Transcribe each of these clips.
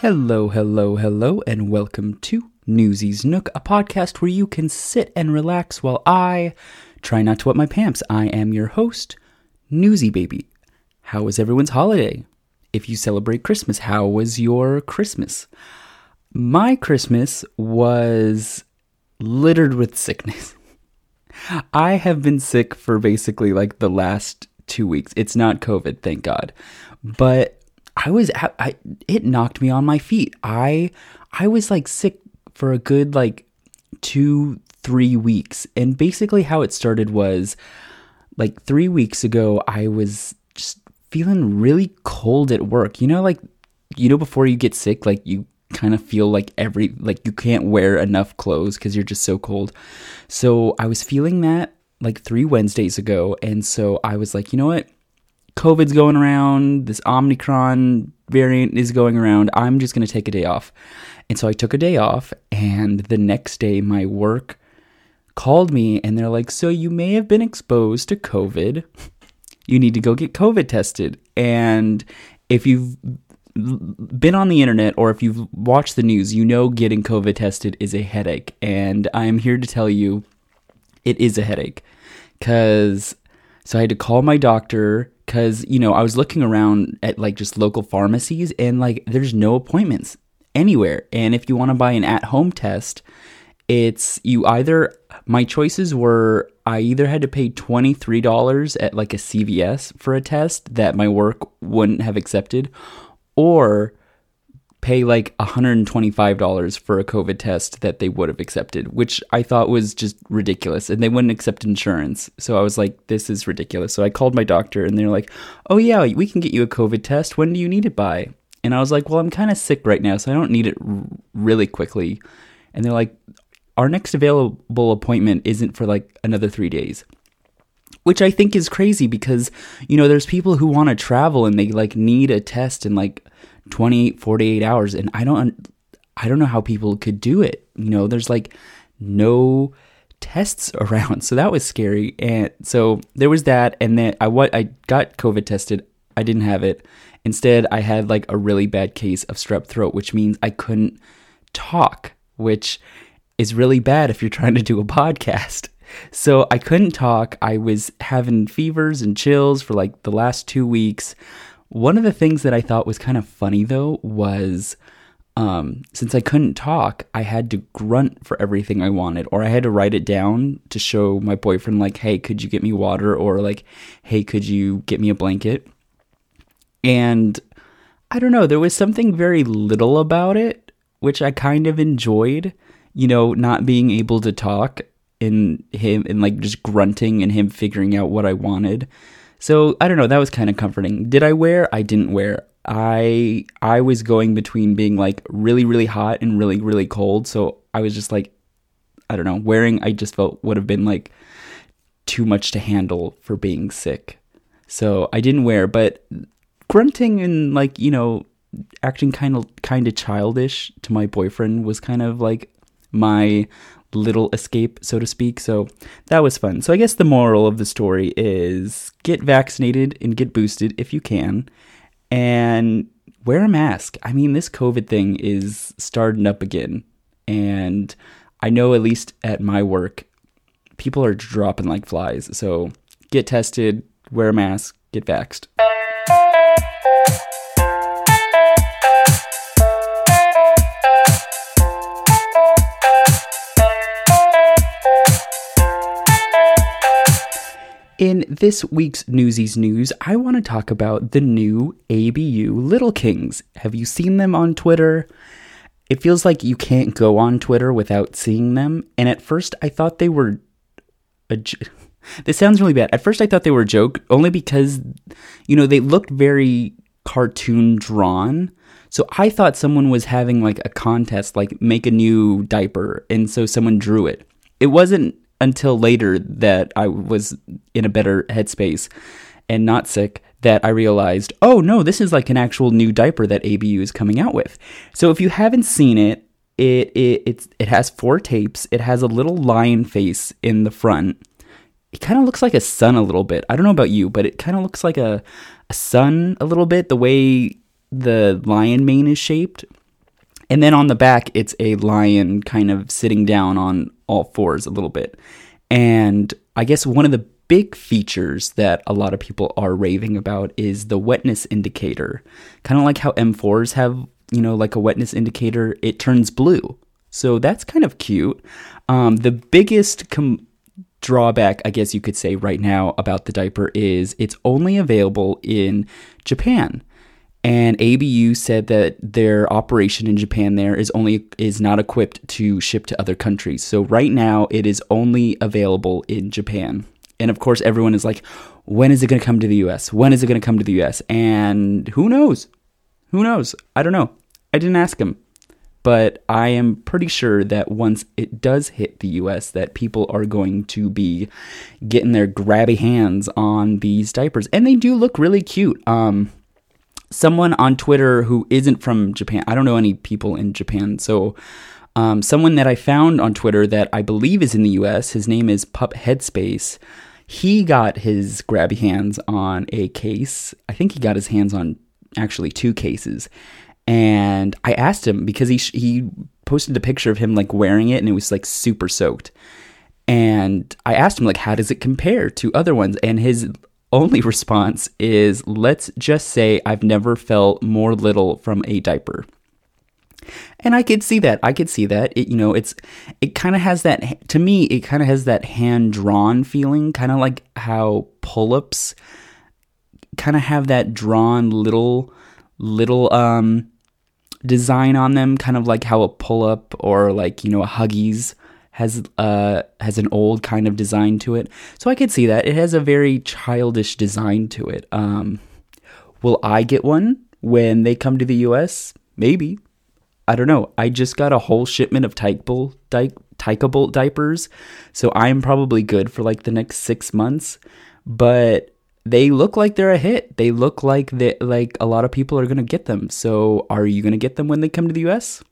Hello, hello, hello, and welcome to Newsies Nook, a podcast where you can sit and relax while I try not to wet my pants. I am your host, Newsy Baby. How was everyone's holiday? If you celebrate Christmas, how was your Christmas? My Christmas was littered with sickness. I have been sick for basically like the last two weeks. It's not COVID, thank God. But I was I, it knocked me on my feet. I I was like sick for a good like 2 3 weeks. And basically how it started was like 3 weeks ago I was just feeling really cold at work. You know like you know before you get sick like you kind of feel like every like you can't wear enough clothes cuz you're just so cold. So I was feeling that like 3 Wednesdays ago and so I was like, "You know what? COVID's going around, this Omicron variant is going around. I'm just going to take a day off. And so I took a day off, and the next day, my work called me and they're like, So you may have been exposed to COVID. You need to go get COVID tested. And if you've been on the internet or if you've watched the news, you know getting COVID tested is a headache. And I'm here to tell you it is a headache. Because so I had to call my doctor because you know I was looking around at like just local pharmacies and like there's no appointments anywhere. And if you want to buy an at-home test, it's you either my choices were I either had to pay $23 at like a CVS for a test that my work wouldn't have accepted or pay like $125 for a COVID test that they would have accepted, which I thought was just ridiculous. And they wouldn't accept insurance. So I was like, this is ridiculous. So I called my doctor and they're like, oh, yeah, we can get you a COVID test. When do you need it by? And I was like, well, I'm kind of sick right now, so I don't need it r- really quickly. And they're like, our next available appointment isn't for like another three days which I think is crazy because you know there's people who want to travel and they like need a test and like 28 48 hours and I don't I don't know how people could do it. You know, there's like no tests around. So that was scary. And so there was that and then I what I got COVID tested. I didn't have it. Instead, I had like a really bad case of strep throat, which means I couldn't talk, which is really bad if you're trying to do a podcast. So I couldn't talk. I was having fevers and chills for like the last two weeks. One of the things that I thought was kind of funny though was um, since I couldn't talk, I had to grunt for everything I wanted, or I had to write it down to show my boyfriend, like, hey, could you get me water? Or like, hey, could you get me a blanket? And I don't know, there was something very little about it, which I kind of enjoyed, you know, not being able to talk in him and like just grunting and him figuring out what I wanted. So I don't know, that was kind of comforting. Did I wear? I didn't wear. I I was going between being like really really hot and really really cold. So I was just like I don't know, wearing I just felt would have been like too much to handle for being sick. So I didn't wear, but grunting and like, you know, acting kind of kind of childish to my boyfriend was kind of like my little escape, so to speak. So that was fun. So I guess the moral of the story is get vaccinated and get boosted if you can, and wear a mask. I mean, this COVID thing is starting up again. And I know at least at my work, people are dropping like flies. So get tested, wear a mask, get vaxxed. In this week's Newsies News, I want to talk about the new ABU Little Kings. Have you seen them on Twitter? it feels like you can't go on Twitter without seeing them. And at first, I thought they were a. J- this sounds really bad. At first, I thought they were a joke, only because, you know, they looked very cartoon drawn. So I thought someone was having like a contest, like make a new diaper, and so someone drew it. It wasn't until later that I was in a better headspace and not sick that I realized, oh no, this is like an actual new diaper that ABU is coming out with. So if you haven't seen it, it it it has four tapes. It has a little lion face in the front. It kind of looks like a sun a little bit. I don't know about you, but it kind of looks like a, a sun a little bit the way the lion mane is shaped. And then on the back, it's a lion kind of sitting down on all fours a little bit. And I guess one of the big features that a lot of people are raving about is the wetness indicator. Kind of like how M4s have, you know, like a wetness indicator, it turns blue. So that's kind of cute. Um, the biggest com- drawback, I guess you could say, right now about the diaper is it's only available in Japan. And ABU said that their operation in Japan there is only is not equipped to ship to other countries. So right now it is only available in Japan. And of course, everyone is like, when is it going to come to the US? When is it going to come to the US? And who knows? Who knows? I don't know. I didn't ask him. But I am pretty sure that once it does hit the US that people are going to be getting their grabby hands on these diapers. And they do look really cute. Um someone on Twitter who isn't from Japan. I don't know any people in Japan. So um, someone that I found on Twitter that I believe is in the US, his name is Pup Headspace he got his grabby hands on a case. I think he got his hands on actually two cases. And I asked him because he he posted a picture of him like wearing it and it was like super soaked. And I asked him like how does it compare to other ones and his only response is let's just say I've never felt more little from a diaper and I could see that. I could see that. It, you know, it's it kind of has that to me. It kind of has that hand drawn feeling, kind of like how pull ups kind of have that drawn little little um design on them, kind of like how a pull up or like you know a Huggies has uh has an old kind of design to it. So I could see that it has a very childish design to it. Um, will I get one when they come to the U.S.? Maybe. I don't know. I just got a whole shipment of Tykeable, di- diapers, so I'm probably good for like the next six months. But they look like they're a hit. They look like that like a lot of people are gonna get them. So are you gonna get them when they come to the US?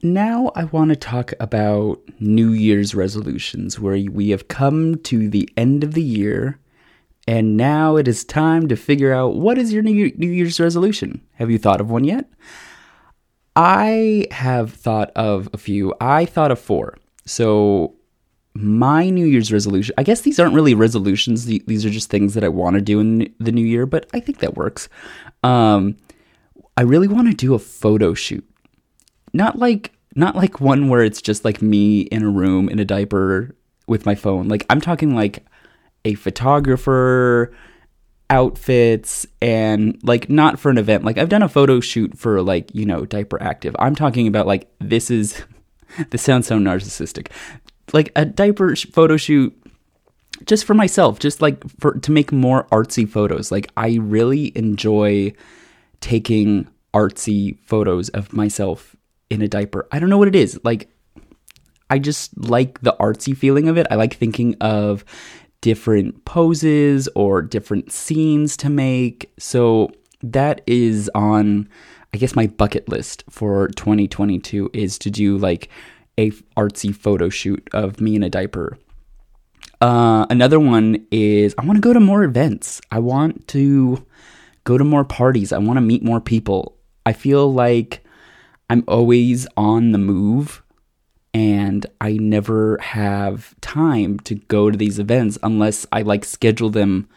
Now, I want to talk about New Year's resolutions, where we have come to the end of the year, and now it is time to figure out what is your New Year's resolution. Have you thought of one yet? I have thought of a few. I thought of four. So, my New Year's resolution, I guess these aren't really resolutions, these are just things that I want to do in the new year, but I think that works. Um, I really want to do a photo shoot not like not like one where it's just like me in a room in a diaper with my phone. Like I'm talking like a photographer, outfits and like not for an event. Like I've done a photo shoot for like, you know, diaper active. I'm talking about like this is this sounds so narcissistic. Like a diaper photo shoot just for myself, just like for to make more artsy photos. Like I really enjoy taking artsy photos of myself in a diaper. I don't know what it is. Like, I just like the artsy feeling of it. I like thinking of different poses or different scenes to make. So that is on, I guess, my bucket list for 2022 is to do like a artsy photo shoot of me in a diaper. Uh, another one is I want to go to more events. I want to go to more parties. I want to meet more people. I feel like I'm always on the move and I never have time to go to these events unless I like schedule them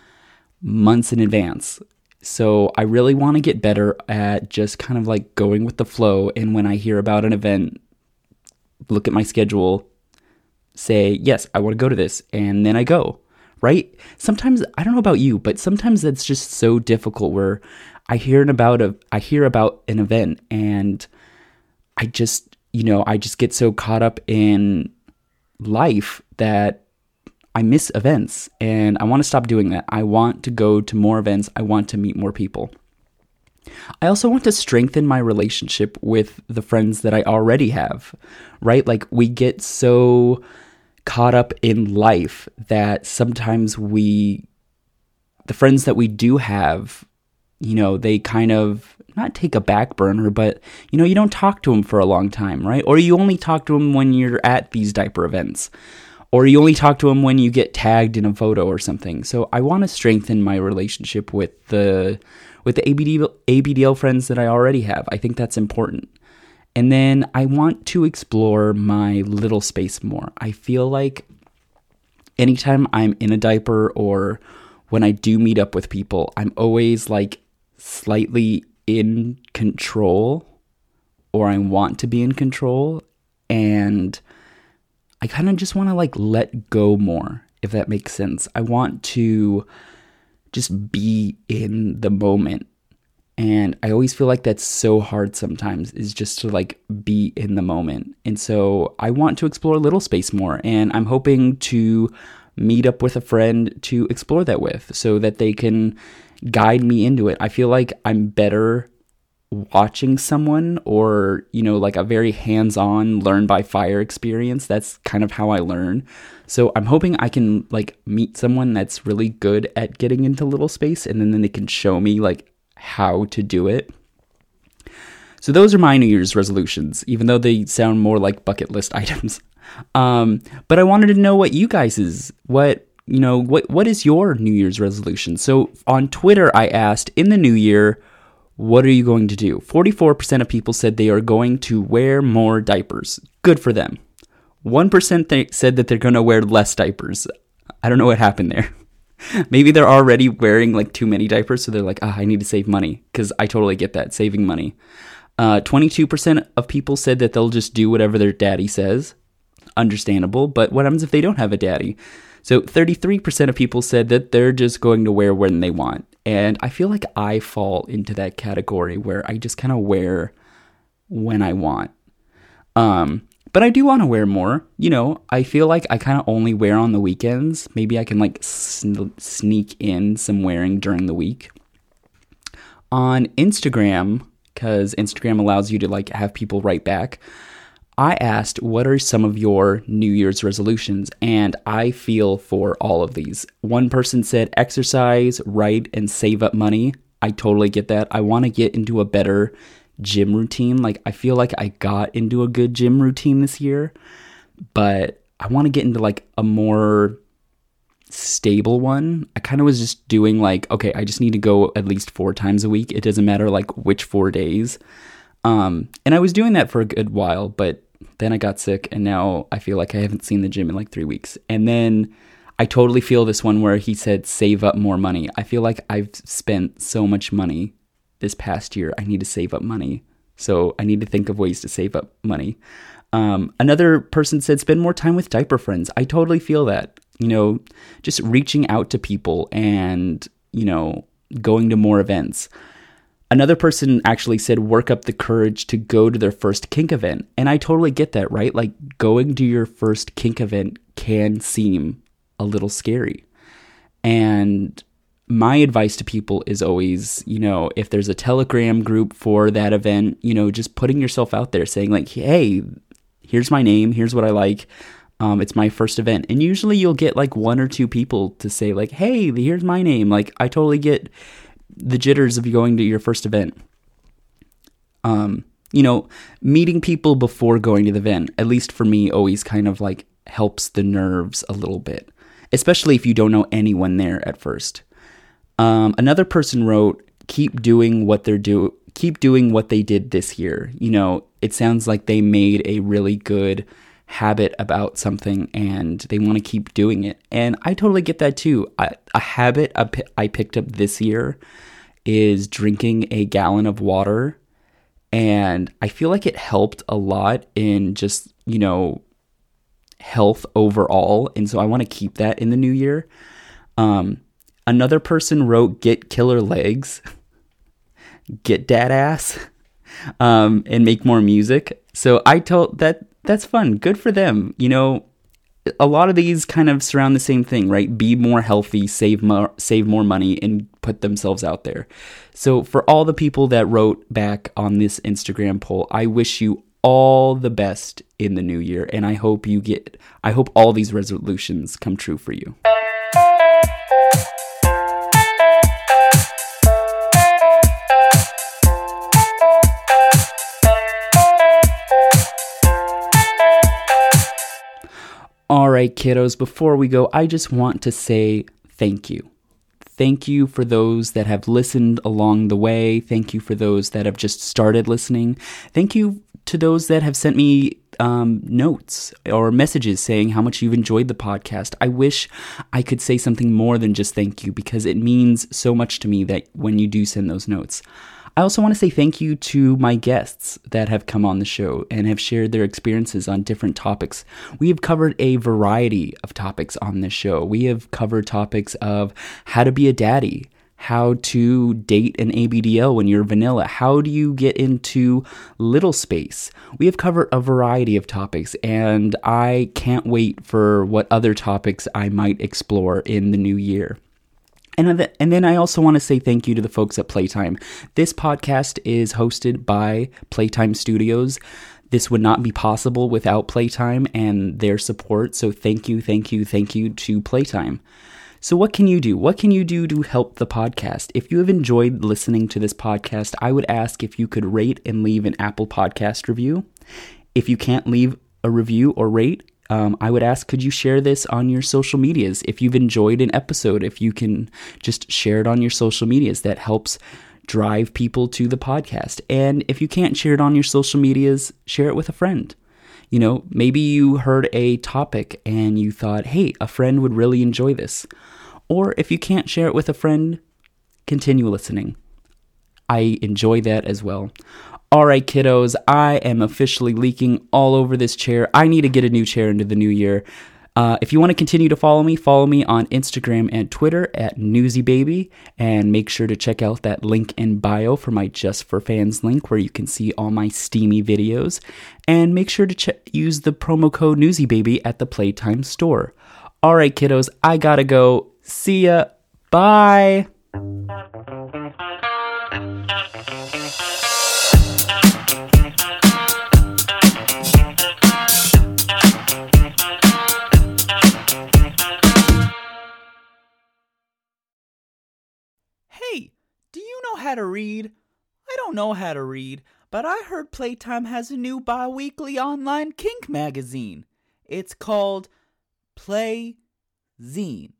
months in advance. So I really want to get better at just kind of like going with the flow and when I hear about an event look at my schedule, say, yes, I want to go to this, and then I go, right? Sometimes, I don't know about you, but sometimes that's just so difficult where I hear about a, I hear about an event and I just, you know, I just get so caught up in life that I miss events and I want to stop doing that. I want to go to more events. I want to meet more people. I also want to strengthen my relationship with the friends that I already have, right? Like we get so caught up in life that sometimes we, the friends that we do have, you know, they kind of not take a back burner, but you know, you don't talk to them for a long time, right? Or you only talk to them when you're at these diaper events. Or you only talk to them when you get tagged in a photo or something. So I want to strengthen my relationship with the with the ABD, ABDL friends that I already have. I think that's important. And then I want to explore my little space more. I feel like anytime I'm in a diaper or when I do meet up with people, I'm always like slightly in control or I want to be in control. And I kind of just want to like let go more, if that makes sense. I want to just be in the moment. And I always feel like that's so hard sometimes is just to like be in the moment. And so I want to explore a little space more and I'm hoping to meet up with a friend to explore that with so that they can guide me into it. I feel like I'm better watching someone or, you know, like a very hands on learn by fire experience. That's kind of how I learn. So I'm hoping I can like meet someone that's really good at getting into little space and then, then they can show me like how to do it. So those are my New Year's resolutions, even though they sound more like bucket list items. Um, but I wanted to know what you guys is what you know what what is your New Year's resolution? So on Twitter I asked in the new year what are you going to do? 44% of people said they are going to wear more diapers. Good for them. 1% th- said that they're going to wear less diapers. I don't know what happened there. Maybe they're already wearing like too many diapers, so they're like, ah, I need to save money. Because I totally get that, saving money. Uh, 22% of people said that they'll just do whatever their daddy says. Understandable, but what happens if they don't have a daddy? So 33% of people said that they're just going to wear when they want. And I feel like I fall into that category where I just kind of wear when I want. Um, but I do want to wear more. You know, I feel like I kind of only wear on the weekends. Maybe I can like sn- sneak in some wearing during the week. On Instagram, because Instagram allows you to like have people write back. I asked, what are some of your New Year's resolutions? And I feel for all of these. One person said exercise, write, and save up money. I totally get that. I want to get into a better gym routine. Like, I feel like I got into a good gym routine this year, but I want to get into like a more stable one. I kind of was just doing like, okay, I just need to go at least four times a week. It doesn't matter like which four days. Um, and I was doing that for a good while, but then I got sick, and now I feel like I haven't seen the gym in like three weeks. And then I totally feel this one where he said, save up more money. I feel like I've spent so much money this past year. I need to save up money. So I need to think of ways to save up money. Um, another person said, spend more time with diaper friends. I totally feel that. You know, just reaching out to people and, you know, going to more events. Another person actually said work up the courage to go to their first kink event. And I totally get that, right? Like going to your first kink event can seem a little scary. And my advice to people is always, you know, if there's a Telegram group for that event, you know, just putting yourself out there saying, like, hey, here's my name, here's what I like. Um, it's my first event. And usually you'll get like one or two people to say, like, hey, here's my name. Like, I totally get the jitters of going to your first event. Um, you know, meeting people before going to the event, at least for me, always kind of like helps the nerves a little bit, especially if you don't know anyone there at first. Um, another person wrote, "Keep doing what they're do, keep doing what they did this year." You know, it sounds like they made a really good habit about something and they want to keep doing it. And I totally get that too. I, a habit I picked up this year is drinking a gallon of water. And I feel like it helped a lot in just you know, health overall. And so I want to keep that in the new year. Um, another person wrote get killer legs, get dad ass, um, and make more music. So I told that that's fun. Good for them. You know, a lot of these kind of surround the same thing, right? Be more healthy, save more, save more money, and put themselves out there. So for all the people that wrote back on this Instagram poll, I wish you all the best in the new year, and I hope you get. I hope all these resolutions come true for you. All right, kiddos, before we go, I just want to say thank you. Thank you for those that have listened along the way. Thank you for those that have just started listening. Thank you to those that have sent me um, notes or messages saying how much you've enjoyed the podcast. I wish I could say something more than just thank you because it means so much to me that when you do send those notes. I also want to say thank you to my guests that have come on the show and have shared their experiences on different topics. We have covered a variety of topics on this show. We have covered topics of how to be a daddy, how to date an ABDL when you're vanilla, how do you get into little space. We have covered a variety of topics, and I can't wait for what other topics I might explore in the new year. And, and then I also want to say thank you to the folks at Playtime. This podcast is hosted by Playtime Studios. This would not be possible without Playtime and their support. So thank you, thank you, thank you to Playtime. So, what can you do? What can you do to help the podcast? If you have enjoyed listening to this podcast, I would ask if you could rate and leave an Apple Podcast review. If you can't leave a review or rate, um, I would ask, could you share this on your social medias? If you've enjoyed an episode, if you can just share it on your social medias, that helps drive people to the podcast. And if you can't share it on your social medias, share it with a friend. You know, maybe you heard a topic and you thought, hey, a friend would really enjoy this. Or if you can't share it with a friend, continue listening. I enjoy that as well. All right, kiddos, I am officially leaking all over this chair. I need to get a new chair into the new year. Uh, if you want to continue to follow me, follow me on Instagram and Twitter at NewsyBaby, and make sure to check out that link in bio for my Just for Fans link where you can see all my steamy videos. And make sure to ch- use the promo code NewsyBaby at the Playtime store. All right, kiddos, I gotta go. See ya. Bye. How to read? I don't know how to read, but I heard Playtime has a new bi weekly online kink magazine. It's called Play Zine.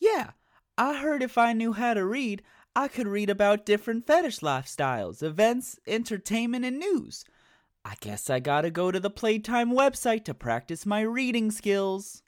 Yeah, I heard if I knew how to read, I could read about different fetish lifestyles, events, entertainment, and news. I guess I gotta go to the Playtime website to practice my reading skills.